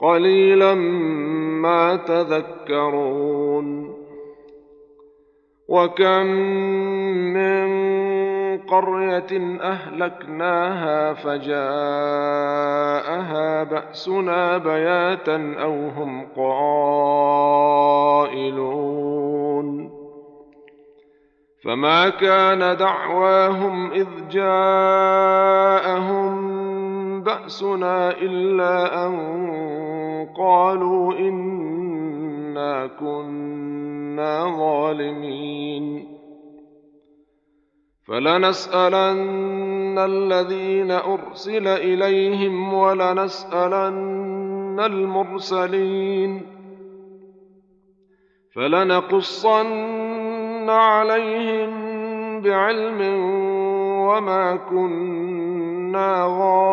قليلا ما تذكرون. وكم من قرية أهلكناها فجاءها بأسنا بياتا أو هم قائلون. فما كان دعواهم إذ جاءهم بأسنا إلا أن قالوا إنا كنا ظالمين. فلنسألن الذين أرسل إليهم ولنسألن المرسلين. فلنقصن عليهم بعلم وما كنا غائبين.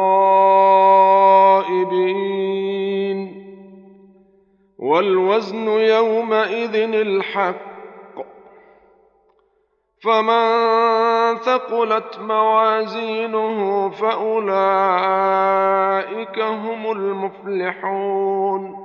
والوزن يومئذ الحق. فمن ثقلت موازينه فأولئك هم المفلحون.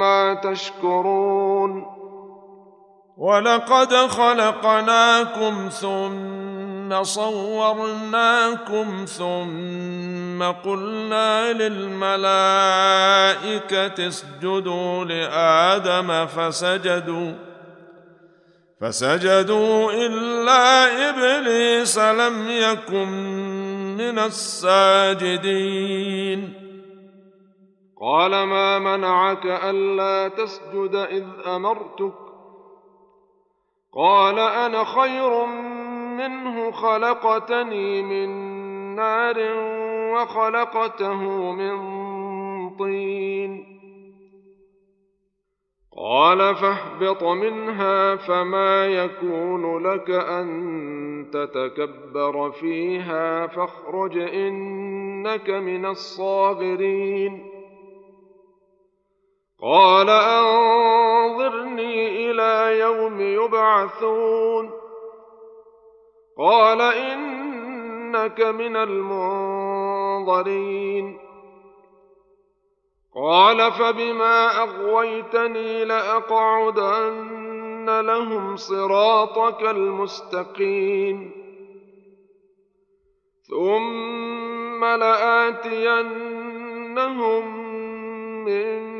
ما تشكرون ولقد خلقناكم ثم صورناكم ثم قلنا للملائكة اسجدوا لآدم فسجدوا فسجدوا إلا إبليس لم يكن من الساجدين قال ما منعك ألا تسجد إذ أمرتك؟ قال أنا خير منه خلقتني من نار وخلقته من طين. قال فاهبط منها فما يكون لك أن تتكبر فيها فاخرج إنك من الصاغرين. قال أنظرني إلى يوم يبعثون. قال إنك من المنظرين. قال فبما أغويتني لأقعدن لهم صراطك المستقيم. ثم لآتينهم من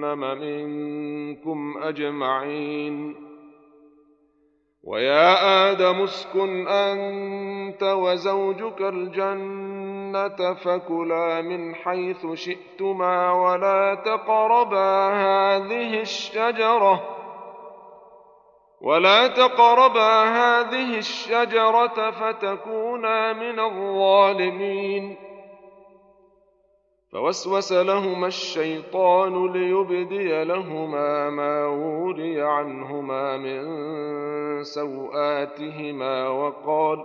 منكم أجمعين. ويا آدم اسكن أنت وزوجك الجنة فكلا من حيث شئتما ولا تقربا هذه الشجرة ولا تقربا هذه الشجرة فتكونا من الظالمين. فوسوس لهما الشيطان ليبدي لهما ما وري عنهما من سوآتهما وقال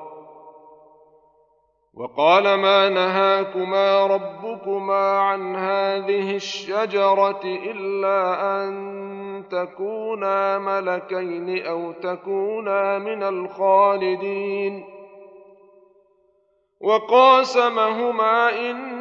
وقال ما نهاكما ربكما عن هذه الشجرة إلا أن تكونا ملكين أو تكونا من الخالدين. وقاسمهما اني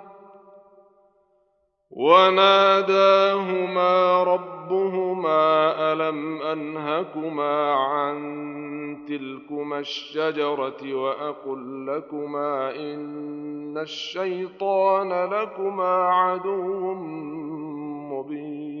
وناداهما ربهما ألم أنهكما عن تلكما الشجرة وأقل لكما إن الشيطان لكما عدو مبين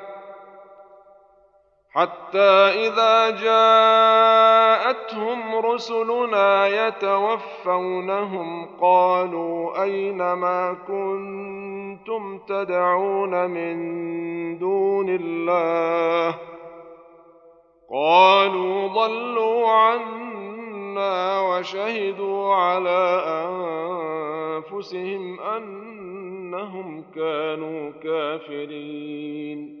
حتى إذا جاءتهم رسلنا يتوفونهم قالوا أين ما كنتم تدعون من دون الله؟ قالوا ضلوا عنا وشهدوا على أنفسهم أنهم كانوا كافرين.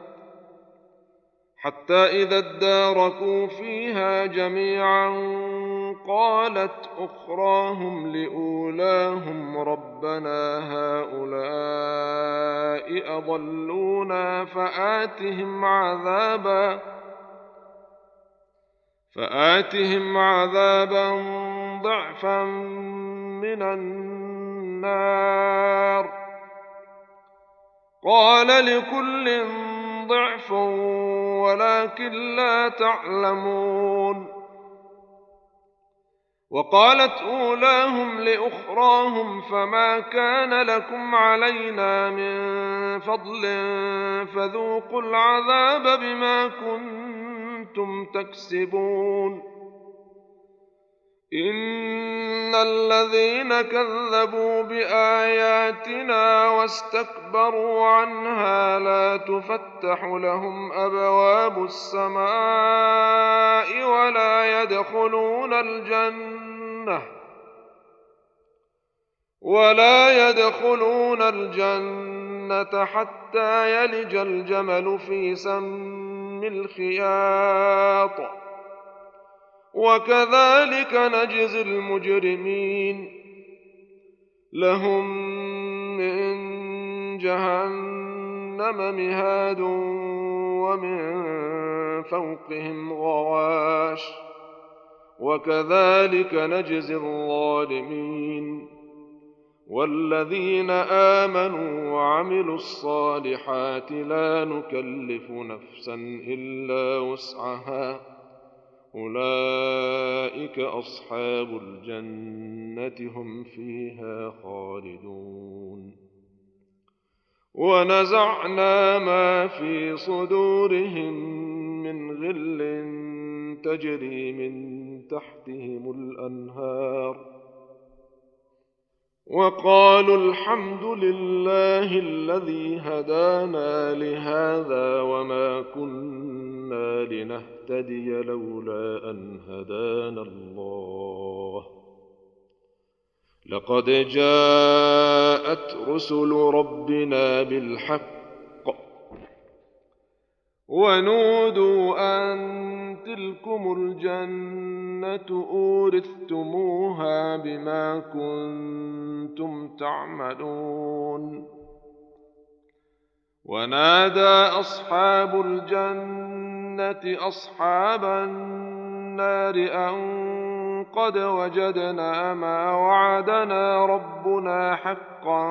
حتى إذا اداركوا فيها جميعا قالت أخراهم لأولاهم ربنا هؤلاء أضلونا فآتهم عذابا فآتهم عذابا ضعفا من النار. قال لكل ضعف ولكن لا تعلمون. وقالت أولاهم لأخراهم فما كان لكم علينا من فضل فذوقوا العذاب بما كنتم تكسبون. ان الذين كذبوا باياتنا واستكبروا عنها لا تفتح لهم ابواب السماء ولا يدخلون الجنه ولا يدخلون الجنه حتى يلج الجمل في سم الخياط وكذلك نجزي المجرمين. لهم من جهنم مهاد ومن فوقهم غواش. وكذلك نجزي الظالمين. والذين آمنوا وعملوا الصالحات لا نكلف نفسا إلا وسعها. أولئك أصحاب الجنة هم فيها خالدون. ونزعنا ما في صدورهم من غل تجري من تحتهم الأنهار. وقالوا الحمد لله الذي هدانا لهذا وما كنا لنهتدي لولا أن هدانا الله. لقد جاءت رسل ربنا بالحق ونودوا أن تلكم الجنة أورثتموها بما كنتم تعملون. ونادى أصحاب الجنة أصحاب النار أن قد وجدنا ما وعدنا ربنا حقا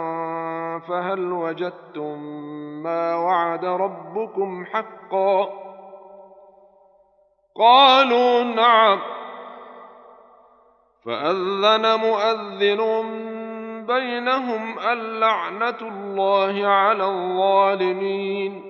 فهل وجدتم ما وعد ربكم حقا؟ قالوا نعم. فأذن مؤذن بينهم اللعنه الله على الظالمين.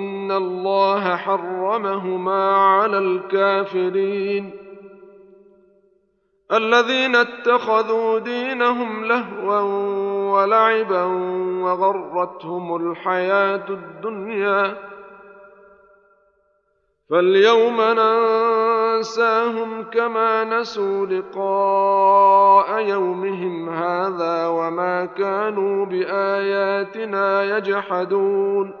الله حرمهما على الكافرين الذين اتخذوا دينهم لهوا ولعبا وغرتهم الحياة الدنيا فاليوم ننساهم كما نسوا لقاء يومهم هذا وما كانوا باياتنا يجحدون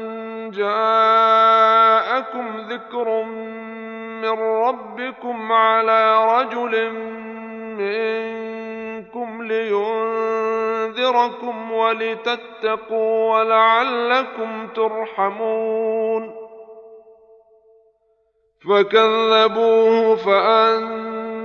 جاءكم ذكر من ربكم على رجل منكم لينذركم ولتتقوا ولعلكم ترحمون فكذبوه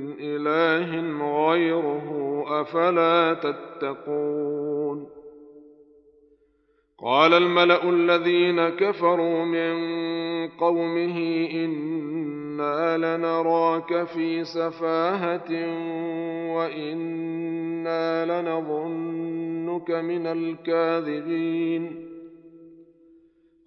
من اله غيره افلا تتقون قال الملا الذين كفروا من قومه أنا لنراك في سفاهه وأنا لنظنك من الكاذبين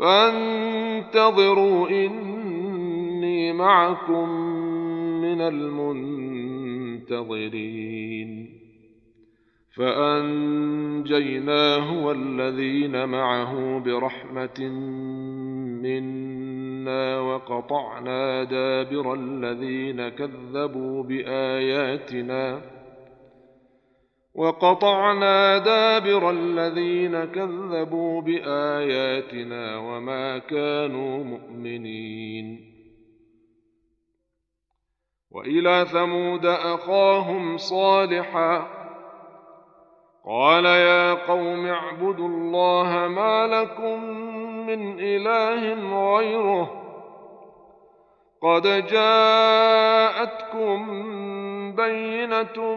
فانتظروا إني معكم من المنتظرين. فأنجيناه والذين معه برحمة منا وقطعنا دابر الذين كذبوا بآياتنا وقطعنا دابر الذين كذبوا بآياتنا وما كانوا مؤمنين. وإلى ثمود أخاهم صالحا. قال يا قوم اعبدوا الله ما لكم من إله غيره. قد جاءتكم بينة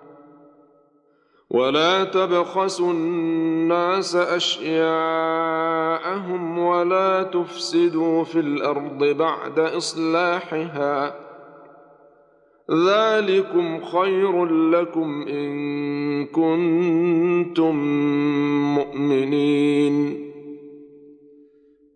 ولا تبخسوا الناس أشياءهم ولا تفسدوا في الأرض بعد إصلاحها. ذلكم خير لكم إن كنتم مؤمنين.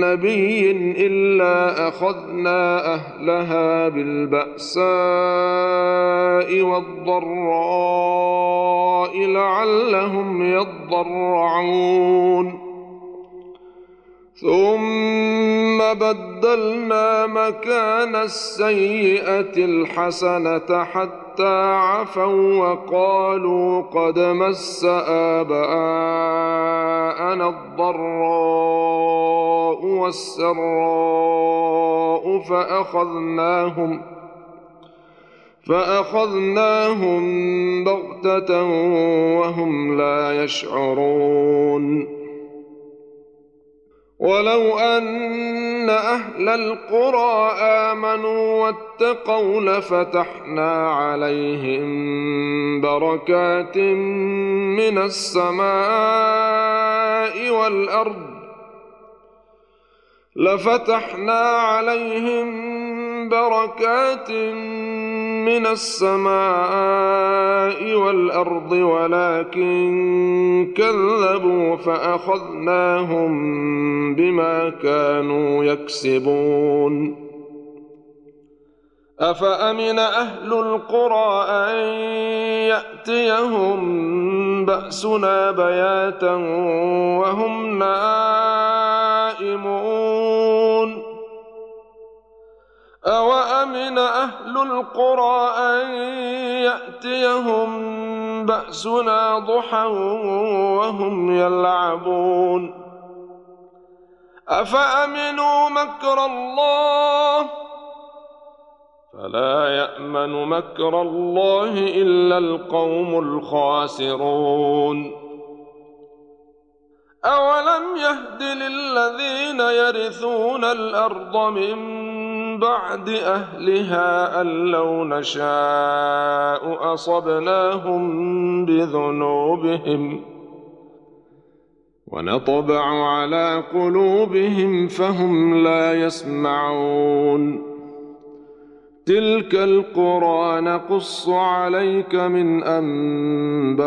نبي الا اخذنا اهلها بالباساء والضراء لعلهم يضرعون ثم بدلنا مكان السيئه الحسنه حتى عفوا وقالوا قد مس اباءنا الضراء والسراء فاخذناهم فاخذناهم بغته وهم لا يشعرون ولو ان أهل القرى امنوا واتقوا لفتحنا عليهم بركات من السماء والارض لفتحنا عليهم بركات من السماء والأرض ولكن كذبوا فأخذناهم بما كانوا يكسبون. أفأمن أهل القرى أن يأتيهم بأسنا بياتا وهم نائمون؟ أوأمن أهل القرى أن يأتيهم بأسنا ضحى وهم يلعبون أفأمنوا مكر الله فلا يأمن مكر الله إلا القوم الخاسرون أولم يهد للذين يرثون الأرض من بعد أهلها أن لو نشاء أصبناهم بذنوبهم ونطبع على قلوبهم فهم لا يسمعون. تلك القرى نقص عليك من أنبائها.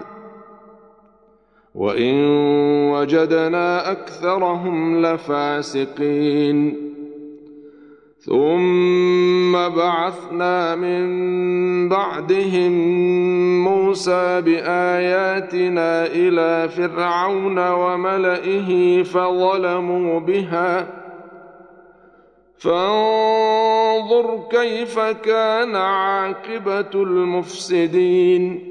وان وجدنا اكثرهم لفاسقين ثم بعثنا من بعدهم موسى باياتنا إلى فرعون وملئه فظلموا بها فانظر كيف كان عاقبه المفسدين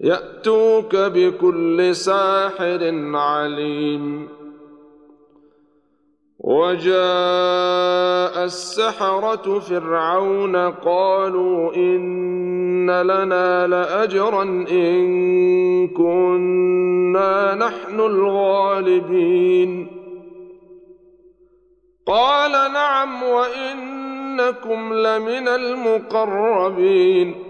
يأتوك بكل ساحر عليم. وجاء السحرة فرعون قالوا إن لنا لأجرا إن كنا نحن الغالبين. قال نعم وإنكم لمن المقربين.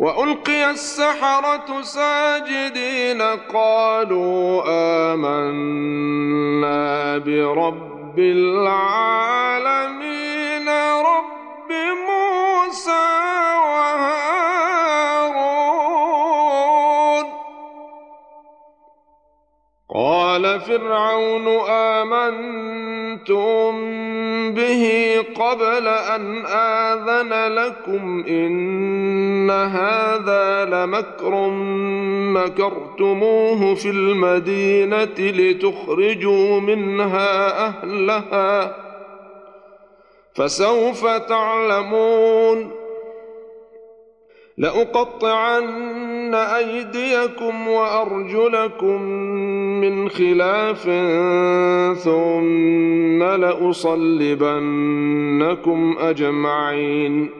وألقي السحرة ساجدين قالوا آمنا برب العالمين رب موسى وهارون. قال فرعون امنتم به قبل ان اذن لكم ان هذا لمكر مكرتموه في المدينة لتخرجوا منها اهلها فسوف تعلمون لاقطعن ايديكم وارجلكم من خلاف ثم لأصلبنكم أجمعين.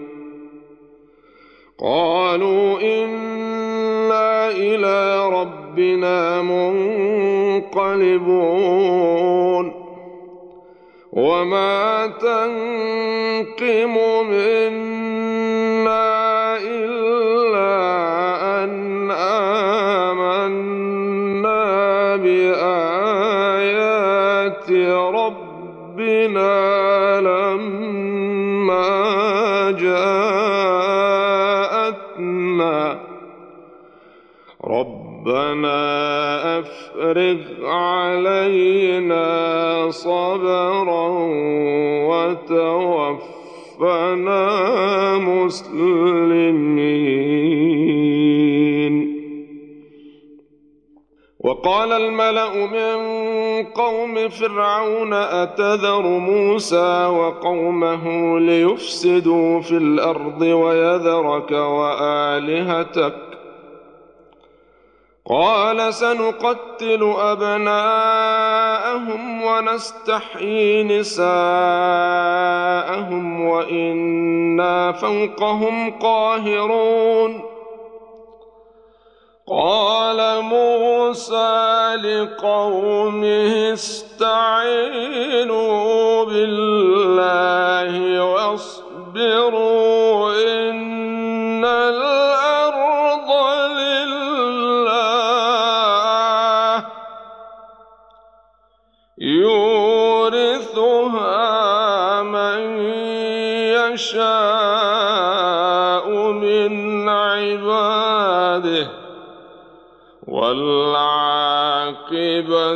قالوا إنا إلى ربنا منقلبون. وما تنقم منا ربنا أفرغ علينا صبرا وتوفنا مسلمين. وقال الملأ من قوم فرعون أتذر موسى وقومه ليفسدوا في الأرض ويذرك وآلهتك قال سنقتل أبناءهم ونستحيي نساءهم وإنا فوقهم قاهرون. قال موسى لقومه استعينوا بالله واصبروا إن الأرض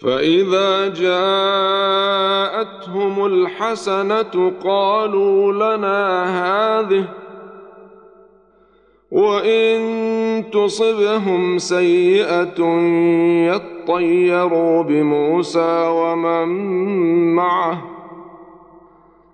فإذا جاءتهم الحسنة قالوا لنا هذه وإن تصبهم سيئة يطيروا بموسى ومن معه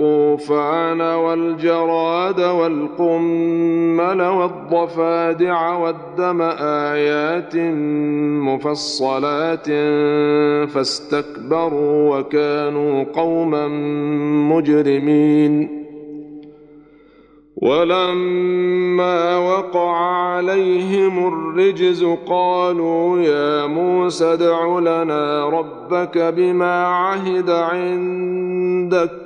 الطوفان والجراد والقمل والضفادع والدم آيات مفصلات فاستكبروا وكانوا قوما مجرمين. ولما وقع عليهم الرجز قالوا يا موسى ادع لنا ربك بما عهد عندك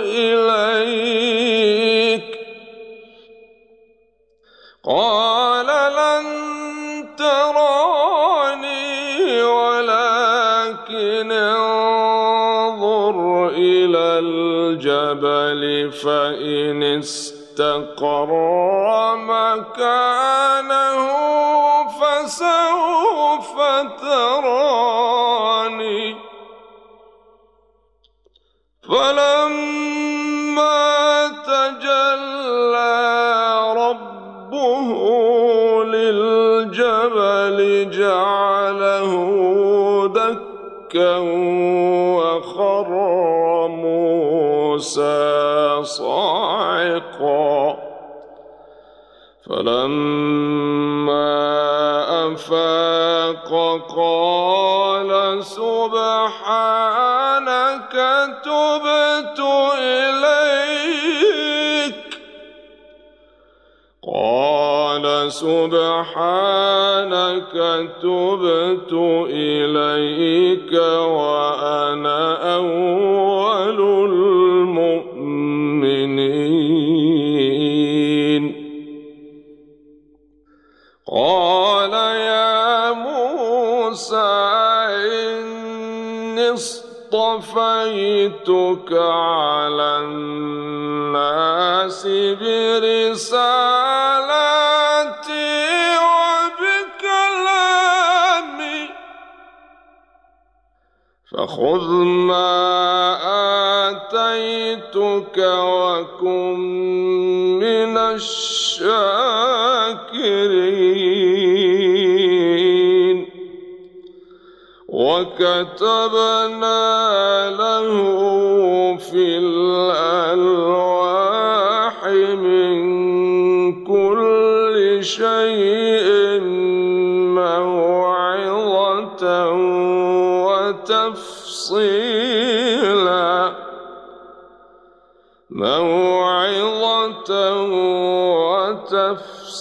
إليك. قال لن تراني ولكن انظر إلى الجبل فإن استقر مكانه وخر موسى صاعقا. فلما أفاق قال سبحانك تبت إليك سبحانك تبت إليك وأنا أول المؤمنين. قال يا موسى إني اصطفيتك من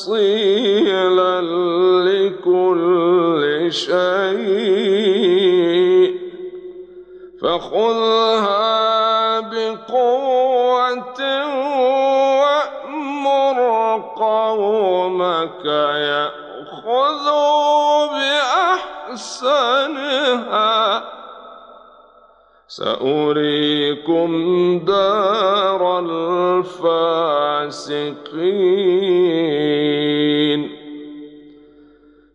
وتفصيلا لكل شيء. فخذها بقوة وأمر قومك يأخذوا بأحسنها. سأريكم دار الفاسقين.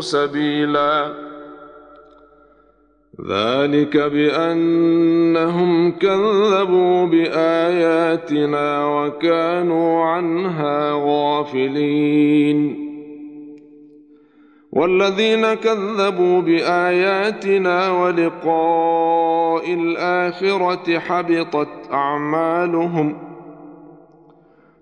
سبيلا. ذلك بأنهم كذبوا بآياتنا وكانوا عنها غافلين. والذين كذبوا بآياتنا ولقاء الآخرة حبطت أعمالهم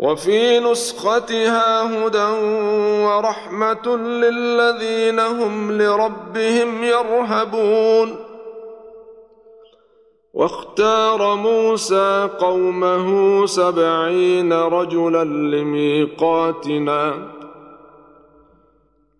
وفي نسختها هدى ورحمة للذين هم لربهم يرهبون. واختار موسى قومه سبعين رجلا لميقاتنا.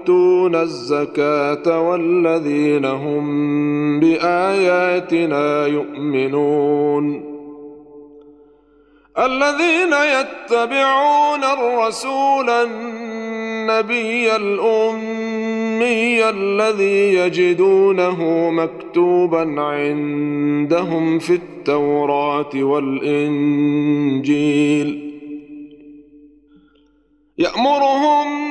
ويؤتون الزكاة والذين هم بآياتنا يؤمنون. الذين يتبعون الرسول النبي الأمي الذي يجدونه مكتوبا عندهم في التوراة والإنجيل. يأمرهم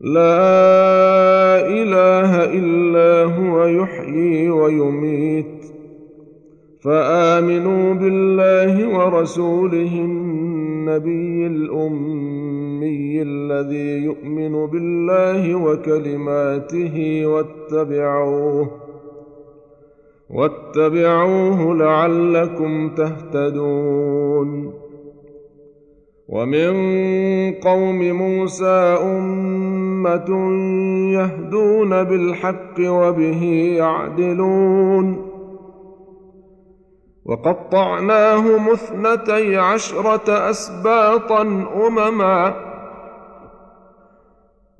لا إله إلا هو يحيي ويميت. فآمنوا بالله ورسوله النبي الأمي الذي يؤمن بالله وكلماته واتبعوه واتبعوه لعلكم تهتدون. ومن قوم موسى أمة يهدون بالحق وبه يعدلون. وقطعناهم اثنتي عشرة أسباطا أمما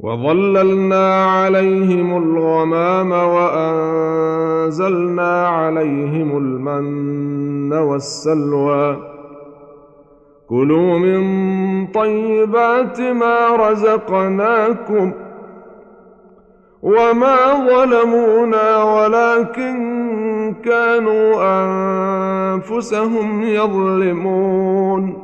وظللنا عليهم الغمام وأنزلنا عليهم المن والسلوى. كلوا من طيبات ما رزقناكم وما ظلمونا ولكن كانوا أنفسهم يظلمون.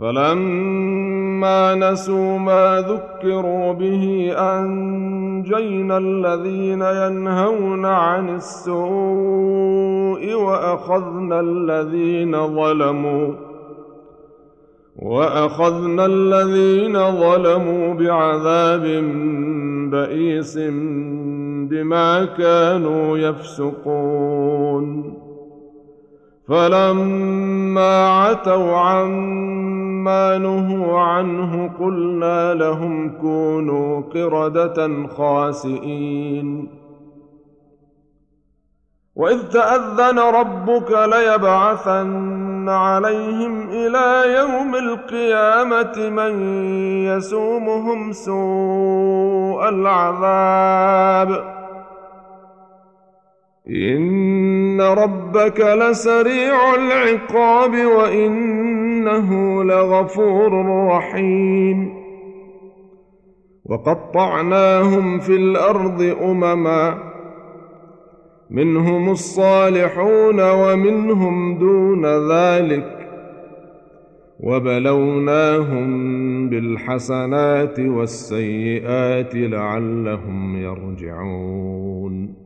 فلما نسوا ما ذكروا به أنجينا الذين ينهون عن السوء وأخذنا الذين ظلموا وأخذنا الذين ظلموا بعذاب بئيس بما كانوا يفسقون فلما عتوا عما نهوا عنه قلنا لهم كونوا قرده خاسئين واذ تاذن ربك ليبعثن عليهم إلى يوم القيامه من يسومهم سوء العذاب ان ربك لسريع العقاب وانه لغفور رحيم. وقطعناهم في الأرض أمما منهم الصالحون ومنهم دون ذلك. وبلوناهم بالحسنات والسيئات لعلهم يرجعون.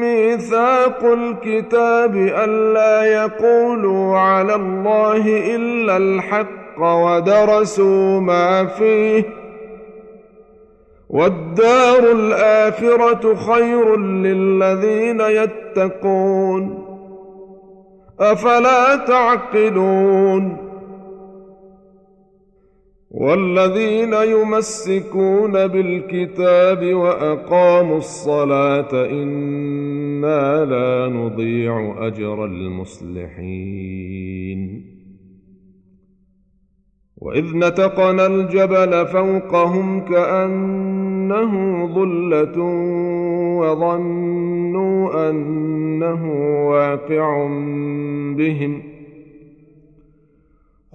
ميثاق الكتاب ألا يقولوا على الله إلا الحق ودرسوا ما فيه والدار الآخرة خير للذين يتقون أفلا تعقلون والذين يمسكون بالكتاب وأقاموا الصلاة لا نضيع أجر المصلحين. وإذ نتقنا الجبل فوقهم كأنه ظلة وظنوا أنه واقع بهم.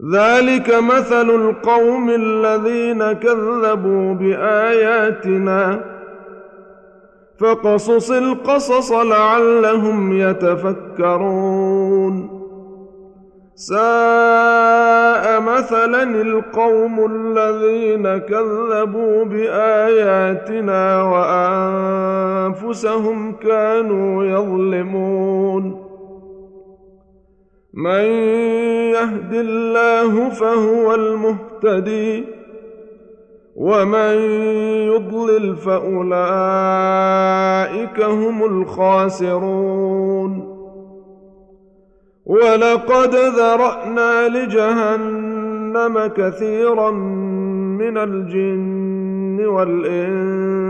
ذلك مثل القوم الذين كذبوا بآياتنا فقصص القصص لعلهم يتفكرون. ساء مثلا القوم الذين كذبوا بآياتنا وأنفسهم كانوا يظلمون. من يهد الله فهو المهتدي ومن يضلل فأولئك هم الخاسرون. ولقد ذرأنا لجهنم كثيرا من الجن والإنس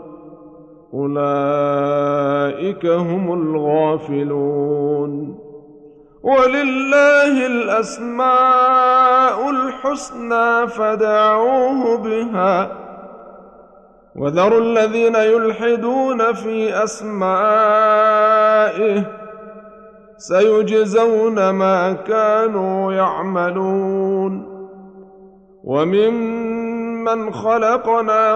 أولئك هم الغافلون. ولله الأسماء الحسنى فدعوه بها. وذروا الذين يلحدون في أسمائه سيجزون ما كانوا يعملون. وممن خلقنا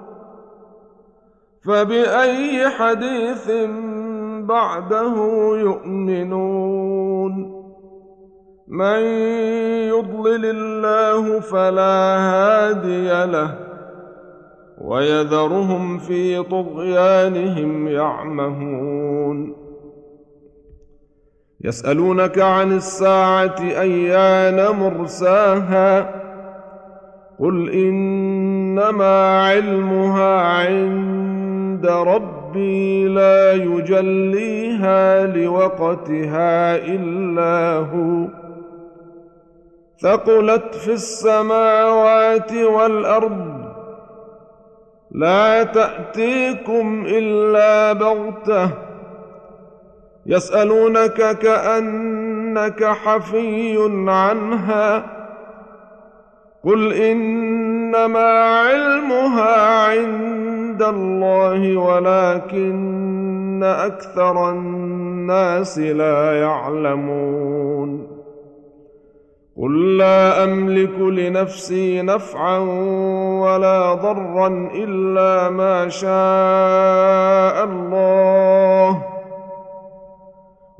فبأي حديث بعده يؤمنون؟ من يضلل الله فلا هادي له ويذرهم في طغيانهم يعمهون. يسألونك عن الساعة أيان مرساها؟ قل إنما علمها عند ربي لا يجليها لوقتها إلا هو. ثقلت في السماوات والأرض. لا تأتيكم إلا بغتة. يسألونك كأنك حفي عنها. قل إنما علمها عند الله ولكن أكثر الناس لا يعلمون. قل لا أملك لنفسي نفعا ولا ضرا إلا ما شاء الله.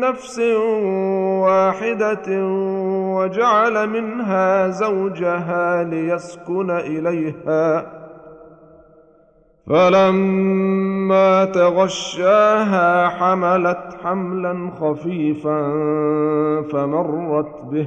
نفس واحدة وجعل منها زوجها ليسكن إليها. فلما تغشاها حملت حملا خفيفا فمرت به.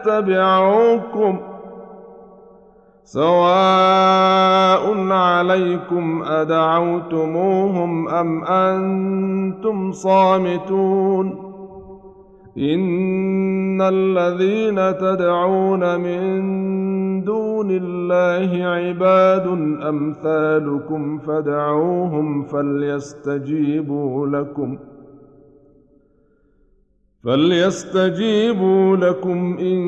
يتبعوكم سواء عليكم أدعوتموهم أم أنتم صامتون إن الذين تدعون من دون الله عباد أمثالكم فدعوهم فليستجيبوا لكم ۖ فليستجيبوا لكم إن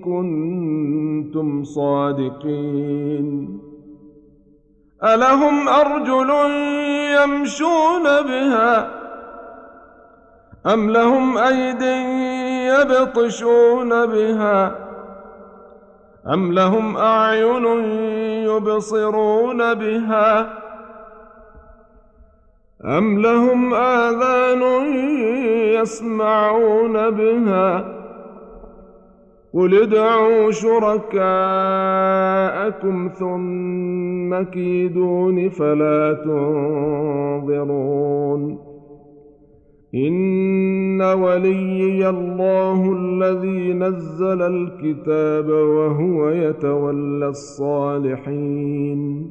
كنتم صادقين. ألهم أرجل يمشون بها أم لهم أيد يبطشون بها أم لهم أعين يبصرون بها أم لهم آذان يسمعون بها قل ادعوا شركاءكم ثم كيدون فلا تنظرون إن وليي الله الذي نزل الكتاب وهو يتولى الصالحين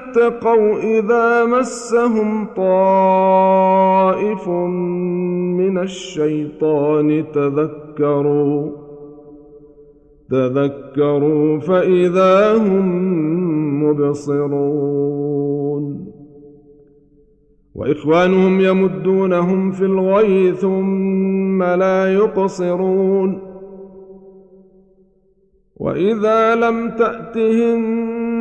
اتقوا إذا مسهم طائف من الشيطان تذكروا تذكروا فإذا هم مبصرون. وإخوانهم يمدونهم في الغي ثم لا يقصرون. وإذا لم تأتهم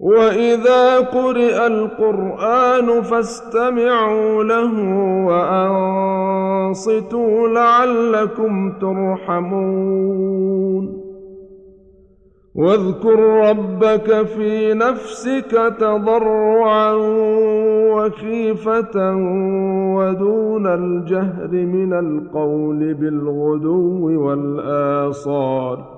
وإذا قرئ القرآن فاستمعوا له وأنصتوا لعلكم ترحمون واذكر ربك في نفسك تضرعا وخيفة ودون الجهر من القول بالغدو والآصال